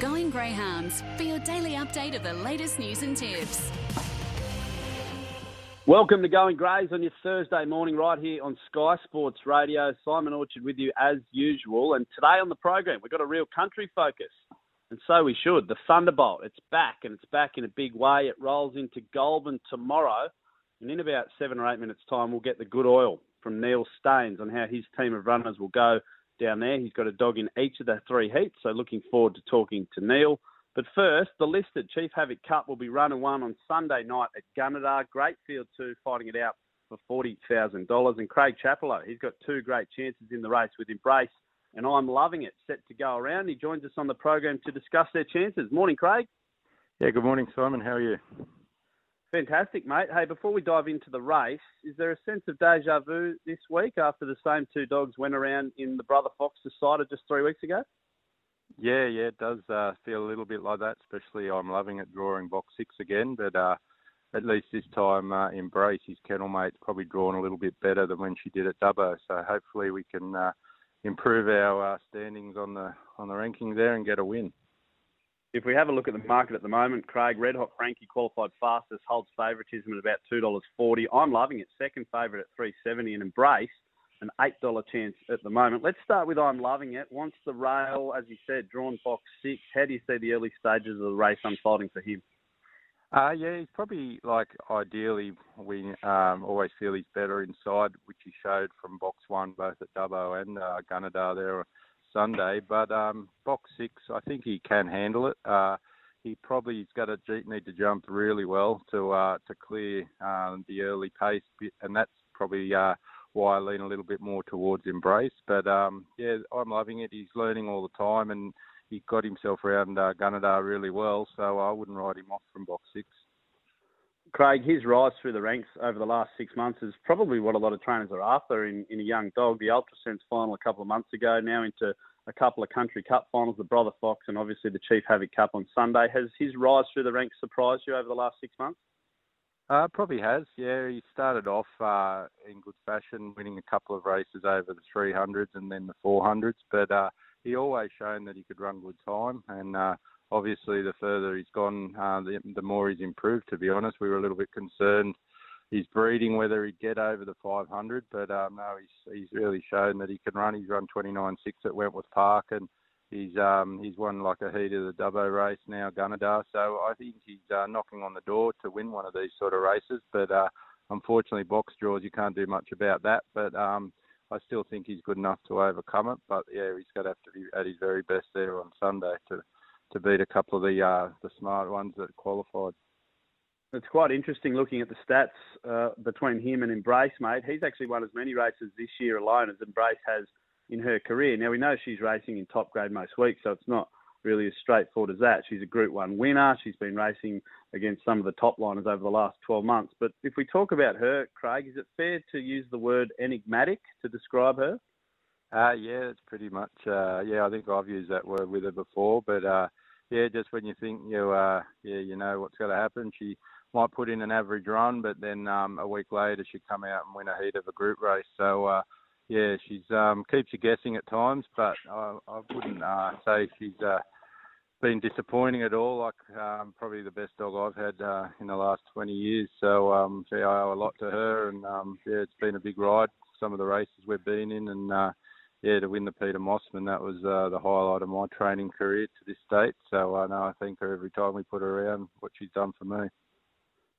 Going Greyhounds for your daily update of the latest news and tips. Welcome to Going Greys on your Thursday morning, right here on Sky Sports Radio. Simon Orchard with you as usual. And today on the program, we've got a real country focus. And so we should. The Thunderbolt, it's back, and it's back in a big way. It rolls into Goulburn tomorrow. And in about seven or eight minutes' time, we'll get the good oil from Neil Staines on how his team of runners will go down there. He's got a dog in each of the three heats, so looking forward to talking to Neil. But first, the listed Chief Havoc Cup will be run and won on Sunday night at Gunnedah. Great field two, fighting it out for $40,000. And Craig Chapello, he's got two great chances in the race with Embrace, and I'm loving it. Set to go around. He joins us on the program to discuss their chances. Morning, Craig. Yeah, good morning, Simon. How are you? Fantastic, mate. Hey, before we dive into the race, is there a sense of deja vu this week after the same two dogs went around in the Brother Fox decided just three weeks ago? Yeah, yeah, it does uh, feel a little bit like that. Especially, I'm loving it drawing box six again. But uh, at least this time, uh, Embrace his kennel mate's probably drawn a little bit better than when she did at Dubbo. So hopefully, we can uh, improve our uh, standings on the on the ranking there and get a win. If we have a look at the market at the moment, Craig, Red Hot Frankie qualified fastest, holds favouritism at about $2.40. I'm loving it. Second favourite at 370 and Embrace, an $8 chance at the moment. Let's start with I'm loving it. Once the rail, as you said, drawn box six. How do you see the early stages of the race unfolding for him? Uh, yeah, he's probably like ideally we um, always feel he's better inside, which he showed from box one both at Dubbo and uh, Gunnedah there Sunday. But um, box six, I think he can handle it. Uh, he probably has got to need to jump really well to uh, to clear um, the early pace, and that's probably uh, why I lean a little bit more towards embrace. But um, yeah, I'm loving it. He's learning all the time, and he got himself around uh, Gunnedah really well. So I wouldn't write him off from box six. Craig, his rise through the ranks over the last six months is probably what a lot of trainers are after in, in a young dog. The Ultrasense final a couple of months ago, now into a couple of country cup finals, the Brother Fox and obviously the Chief Havoc Cup on Sunday. Has his rise through the ranks surprised you over the last six months? Uh, probably has, yeah. He started off uh, in good fashion, winning a couple of races over the 300s and then the 400s, but uh, he always shown that he could run good time and uh, obviously, the further he's gone, uh, the, the more he's improved. To be honest, we were a little bit concerned his breeding whether he'd get over the 500, but um, no, he's he's really shown that he can run. He's run 29.6 at Wentworth Park, and he's um, he's won like a heat of the Dubbo race now, Gunnedah. So I think he's uh, knocking on the door to win one of these sort of races. But uh, unfortunately, box draws you can't do much about that. But um, I still think he's good enough to overcome it. But yeah, he's got to have to be at his very best there on Sunday to to beat a couple of the uh, the smart ones that qualified. It's quite interesting looking at the stats uh, between him and Embrace, mate. He's actually won as many races this year alone as Embrace has in her career. Now we know she's racing in top grade most weeks, so it's not really as straightforward as that. She's a Group One winner. She's been racing against some of the top liners over the last 12 months. But if we talk about her, Craig, is it fair to use the word enigmatic to describe her? Uh, yeah, it's pretty much. Uh, yeah, I think I've used that word with her before, but uh, yeah, just when you think you, uh, yeah, you know what's going to happen, she might put in an average run, but then um, a week later she'd come out and win a heat of a group race. So uh, yeah, she's um, keeps you guessing at times, but I, I wouldn't uh, say she's uh, been disappointing at all. Like um, probably the best dog I've had uh, in the last 20 years. So um, I owe a lot to her, and um, yeah, it's been a big ride. Some of the races we've been in, and uh, yeah, to win the Peter Mosman, that was uh, the highlight of my training career to this date. So I know I thank her every time we put her around, what she's done for me.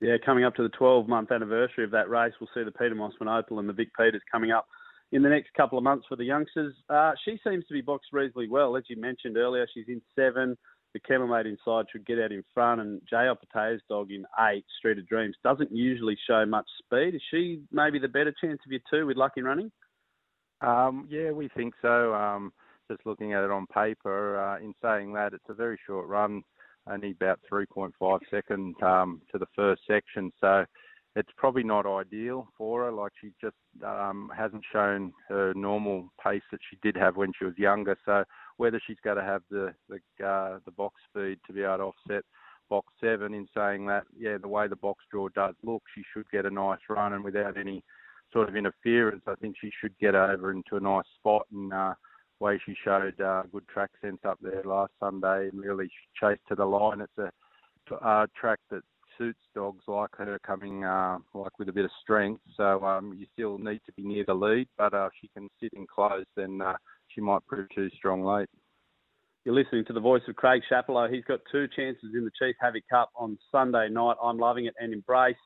Yeah, coming up to the 12 month anniversary of that race, we'll see the Peter Mosman Opal and the Vic Peters coming up in the next couple of months for the youngsters. Uh, she seems to be boxed reasonably well. As you mentioned earlier, she's in seven. The Camelmate inside should get out in front, and J.L. Patea's dog in eight, Street of Dreams, doesn't usually show much speed. Is she maybe the better chance of your two with luck in running? Um, yeah, we think so. Um, just looking at it on paper, uh, in saying that, it's a very short run, only about 3.5 seconds um, to the first section. So it's probably not ideal for her. Like she just um, hasn't shown her normal pace that she did have when she was younger. So whether she's going to have the the, uh, the box speed to be able to offset box seven, in saying that, yeah, the way the box draw does look, she should get a nice run and without any sort of interference, I think she should get over into a nice spot. And uh, way she showed uh, good track sense up there last Sunday and really chased to the line. It's a uh, track that suits dogs like her coming uh, like with a bit of strength. So um, you still need to be near the lead, but uh, if she can sit in close, then uh, she might prove too strong late. You're listening to the voice of Craig Chapello. He's got two chances in the Chief Havoc Cup on Sunday night. I'm loving it and embrace.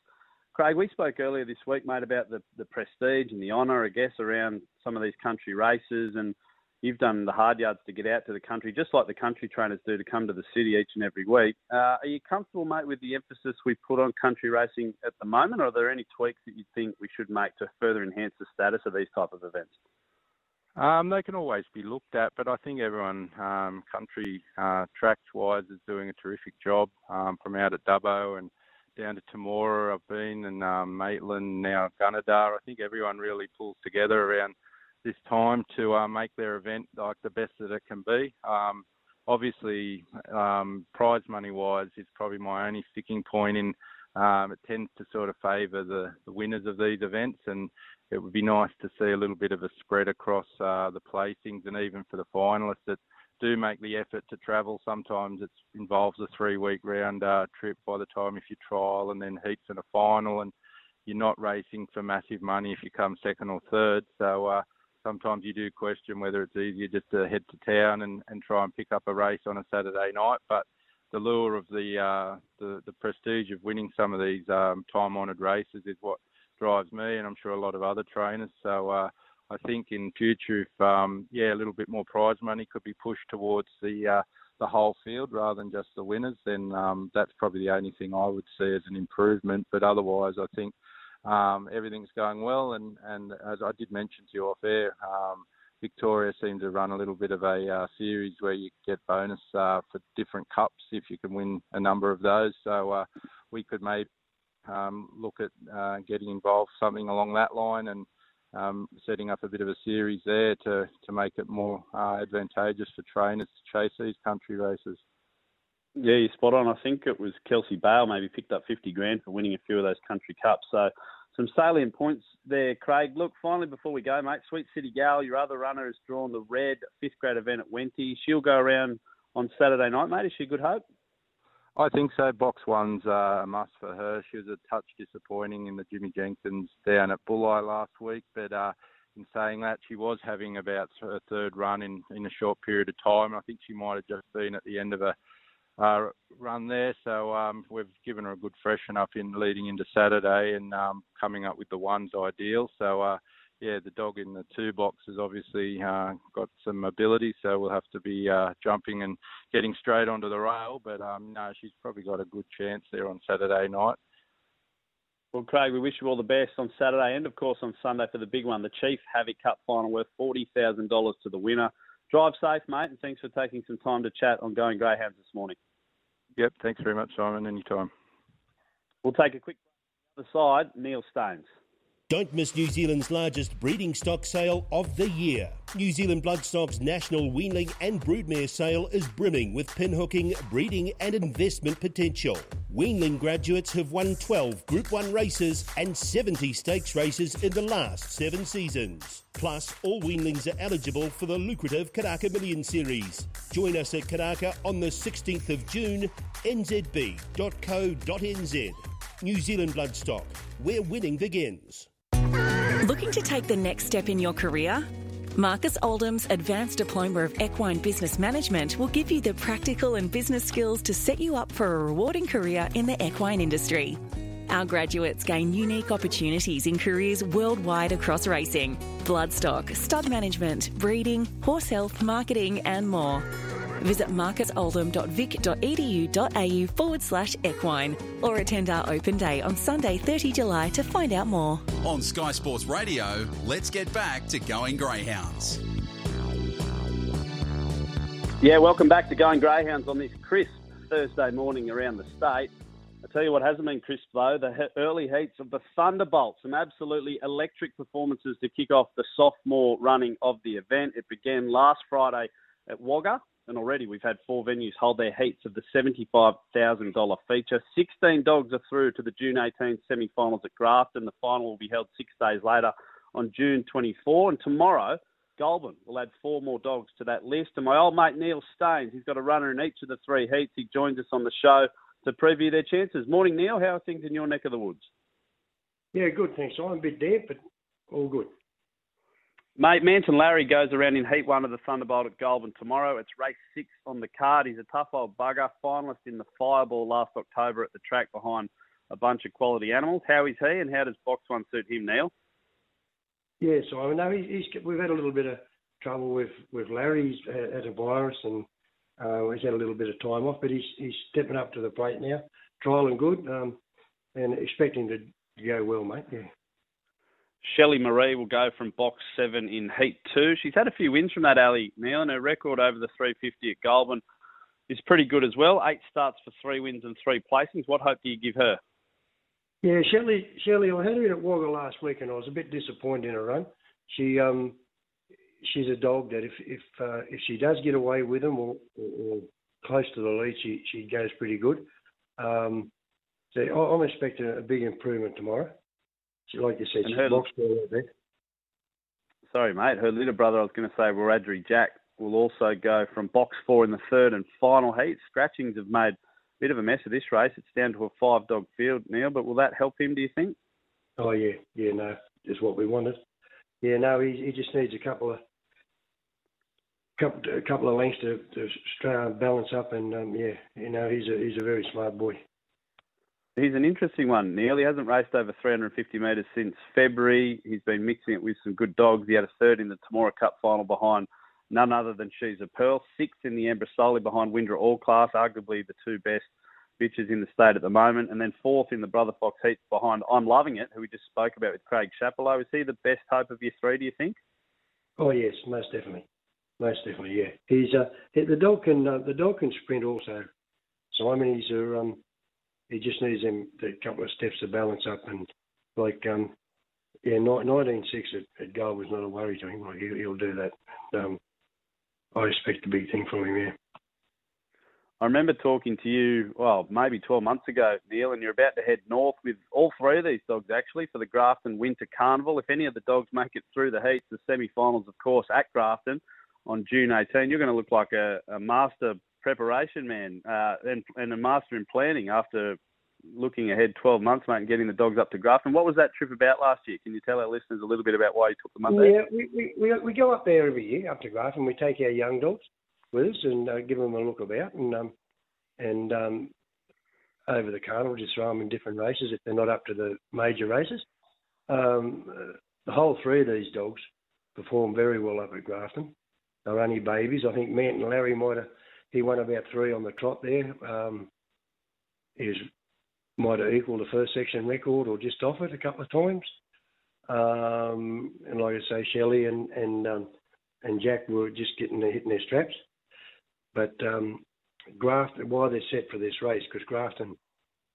Craig, we spoke earlier this week, mate, about the, the prestige and the honour, I guess, around some of these country races. And you've done the hard yards to get out to the country, just like the country trainers do to come to the city each and every week. Uh, are you comfortable, mate, with the emphasis we put on country racing at the moment, or are there any tweaks that you think we should make to further enhance the status of these type of events? Um, they can always be looked at, but I think everyone, um, country uh, tracks wise, is doing a terrific job um, from out at Dubbo and down to Temora. I've been and um, Maitland, now Gunnedah. I think everyone really pulls together around this time to uh, make their event like the best that it can be. Um, obviously, um, prize money wise is probably my only sticking point in. Um, it tends to sort of favour the, the winners of these events, and it would be nice to see a little bit of a spread across uh, the placings and even for the finalists that do make the effort to travel. Sometimes it involves a three-week round uh, trip by the time if you trial and then heats and a final, and you're not racing for massive money if you come second or third. So uh, sometimes you do question whether it's easier just to head to town and, and try and pick up a race on a Saturday night. But the lure of the uh, the, the prestige of winning some of these um, time-honoured races is what drives me, and I'm sure a lot of other trainers. So uh, I think in future, if um, yeah, a little bit more prize money could be pushed towards the uh, the whole field rather than just the winners, then um, that's probably the only thing I would see as an improvement. But otherwise, I think um, everything's going well, and, and as I did mention to you off air, um, Victoria seems to run a little bit of a uh, series where you get bonus uh, for different cups if you can win a number of those. So uh, we could maybe um, look at uh, getting involved something along that line and um, setting up a bit of a series there to, to make it more uh, advantageous for trainers to chase these country races. Yeah, you're spot on. I think it was Kelsey Bale maybe picked up 50 grand for winning a few of those country cups. So some salient points there, Craig. Look, finally, before we go, mate, Sweet City Gal, your other runner, has drawn the red fifth grade event at Wenty. She'll go around on Saturday night, mate. Is she good hope? I think so. Box one's uh, a must for her. She was a touch disappointing in the Jimmy Jenkins down at Bulli last week, but uh, in saying that, she was having about her third run in, in a short period of time. I think she might have just been at the end of a uh, run there. So um, we've given her a good freshen up in leading into Saturday and um, coming up with the ones ideal. So uh, yeah, the dog in the two box has obviously uh, got some mobility, so we'll have to be uh, jumping and getting straight onto the rail. But um, no, she's probably got a good chance there on Saturday night. Well, Craig, we wish you all the best on Saturday and, of course, on Sunday for the big one, the Chief Havoc Cup final worth $40,000 to the winner. Drive safe, mate, and thanks for taking some time to chat on Going Greyhounds this morning. Yep, thanks very much, Simon. Anytime. We'll take a quick the side, Neil Staines. Don't miss New Zealand's largest breeding stock sale of the year. New Zealand Bloodstock's national weanling and broodmare sale is brimming with pinhooking, breeding, and investment potential. Weanling graduates have won 12 Group 1 races and 70 stakes races in the last seven seasons. Plus, all weanlings are eligible for the lucrative Karaka Million Series. Join us at Karaka on the 16th of June, nzb.co.nz. New Zealand Bloodstock, where winning begins. Looking to take the next step in your career? Marcus Oldham's Advanced Diploma of Equine Business Management will give you the practical and business skills to set you up for a rewarding career in the equine industry. Our graduates gain unique opportunities in careers worldwide across racing, bloodstock, stud management, breeding, horse health, marketing, and more. Visit marcusoldham.vic.edu.au forward slash equine or attend our open day on Sunday, 30 July to find out more. On Sky Sports Radio, let's get back to Going Greyhounds. Yeah, welcome back to Going Greyhounds on this crisp Thursday morning around the state. I tell you what hasn't been crisp though, the early heats of the Thunderbolt. Some absolutely electric performances to kick off the sophomore running of the event. It began last Friday at Wagga and already we've had four venues hold their heats of the $75,000 feature. 16 dogs are through to the June 18 semi-finals at Grafton. The final will be held six days later on June 24. And tomorrow, Goulburn will add four more dogs to that list. And my old mate Neil Staines, he's got a runner in each of the three heats. He joins us on the show to preview their chances. Morning, Neil. How are things in your neck of the woods? Yeah, good, thanks. I'm a bit damp, but all good. Mate, Manton Larry goes around in Heat 1 of the Thunderbolt at Goulburn tomorrow. It's race 6 on the card. He's a tough old bugger, finalist in the Fireball last October at the track behind a bunch of quality animals. How is he and how does Box 1 suit him, Neil? Yeah, so I know he's, he's, we've had a little bit of trouble with, with Larry. He's had a virus and uh, he's had a little bit of time off, but he's, he's stepping up to the plate now, trialling good um, and expecting to go well, mate. Yeah. Shelley Marie will go from box seven in heat two. She's had a few wins from that alley, Neil, and her record over the 350 at Goulburn is pretty good as well. Eight starts for three wins and three placings. What hope do you give her? Yeah, Shelley, Shelley, I had her in at Wagga last week, and I was a bit disappointed in her run. She, um, she's a dog that if if uh, if she does get away with them or, or, or close to the lead, she she goes pretty good. Um, so I'm expecting a big improvement tomorrow. She, like you said, she's her, boxed a bit. Sorry, mate. Her little brother, I was going to say, Wiradjuri Jack, will also go from box four in the third and final heat. Scratchings have made a bit of a mess of this race. It's down to a five dog field, Neil, but will that help him, do you think? Oh, yeah. Yeah, no, it's what we wanted. Yeah, no, he, he just needs a couple of couple, a couple of lengths to, to balance up, and um, yeah, you know, he's a he's a very smart boy. He's an interesting one, Neil. He hasn't raced over 350 metres since February. He's been mixing it with some good dogs. He had a third in the Temora Cup final behind none other than She's a Pearl. Sixth in the Ambrosoli behind Windra All Class, arguably the two best bitches in the state at the moment. And then fourth in the Brother Fox heat behind I'm Loving It, who we just spoke about with Craig Chapello. Is he the best hope of your three, do you think? Oh, yes, most definitely. Most definitely, yeah. He's uh, the dog can uh, the dog can sprint also. So I mean, he's a um, he just needs them a couple of steps to balance up and like um yeah, nineteen six at, at goal was not a worry to him. Like he, will do that. Um, I expect a big thing from him. Yeah. I remember talking to you, well, maybe 12 months ago, Neil, and you're about to head north with all three of these dogs actually for the Grafton Winter Carnival. If any of the dogs make it through the heats, the semi-finals, of course, at Grafton on June 18, you're going to look like a, a master preparation man uh, and, and a master in planning after looking ahead 12 months, mate, and getting the dogs up to Grafton. What was that trip about last year? Can you tell our listeners a little bit about why you took them up there? Yeah, we, we, we go up there every year, up to Grafton. We take our young dogs with us and uh, give them a look about and um, and um, over the carnival, just throw them in different races if they're not up to the major races. Um, the whole three of these dogs perform very well up at Grafton. They're only babies. I think Manton Larry might have he won about three on the trot there. Um, he was, might have equalled the first section record or just off it a couple of times. Um, and like I say, Shelley and and um, and Jack were just getting hitting their straps. But um, Grafton, why they're set for this race, because Grafton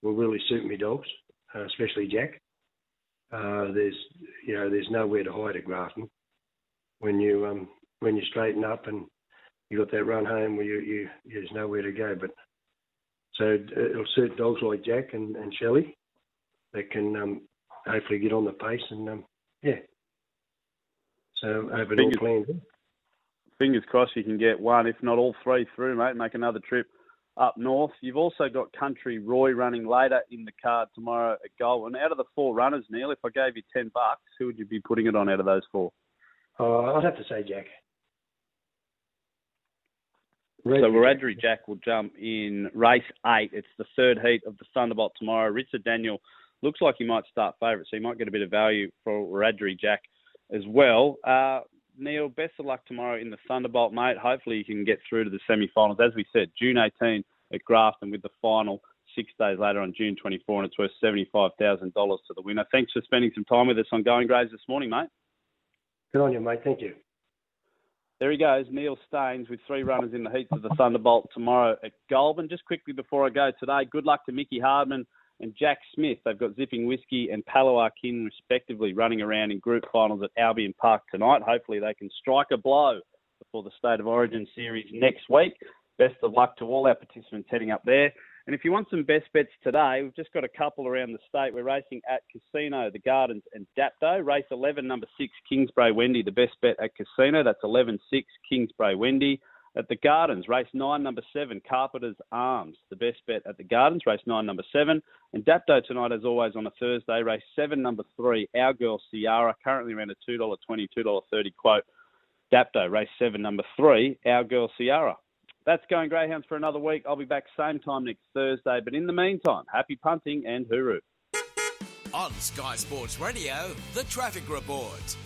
will really suit me dogs, uh, especially Jack. Uh, there's you know there's nowhere to hide at Grafton when you um, when you straighten up and you got that run home where you, you there's nowhere to go. But so it'll suit dogs like Jack and, and Shelley that can um, hopefully get on the pace and um, yeah. So hope it all plans. Fingers crossed you can get one, if not all three through, mate. And make another trip up north. You've also got Country Roy running later in the card tomorrow at Goulburn. Out of the four runners, Neil, if I gave you ten bucks, who would you be putting it on out of those four? Oh, I'd have to say Jack. So Wiradjuri Jack will jump in race eight. It's the third heat of the Thunderbolt tomorrow. Richard Daniel looks like he might start favourite, so he might get a bit of value for Wiradjuri Jack as well. Uh, Neil, best of luck tomorrow in the Thunderbolt, mate. Hopefully you can get through to the semi-finals. As we said, June 18 at Grafton with the final six days later on June 24, and it's worth $75,000 to the winner. Thanks for spending some time with us on Going Greys this morning, mate. Good on you, mate. Thank you. There he goes, Neil Staines with three runners in the heats of the Thunderbolt tomorrow at Goulburn. Just quickly before I go today, good luck to Mickey Hardman and Jack Smith. They've got Zipping Whiskey and Palo Arkin respectively running around in group finals at Albion Park tonight. Hopefully they can strike a blow before the State of Origin series next week. Best of luck to all our participants heading up there. And if you want some best bets today, we've just got a couple around the state. We're racing at Casino, the Gardens, and Dapto. Race 11, number 6, Kingsbury Wendy, the best bet at Casino. That's 11 6, Kingsbury Wendy. At the Gardens, race 9, number 7, Carpenter's Arms, the best bet at the Gardens. Race 9, number 7. And Dapto tonight, as always, on a Thursday. Race 7, number 3, Our Girl Ciara, currently around a $2.20, $2.30 quote. Dapto, race 7, number 3, Our Girl Ciara. That's going Greyhounds for another week. I'll be back same time next Thursday. But in the meantime, happy punting and hooroo. On Sky Sports Radio, the traffic report.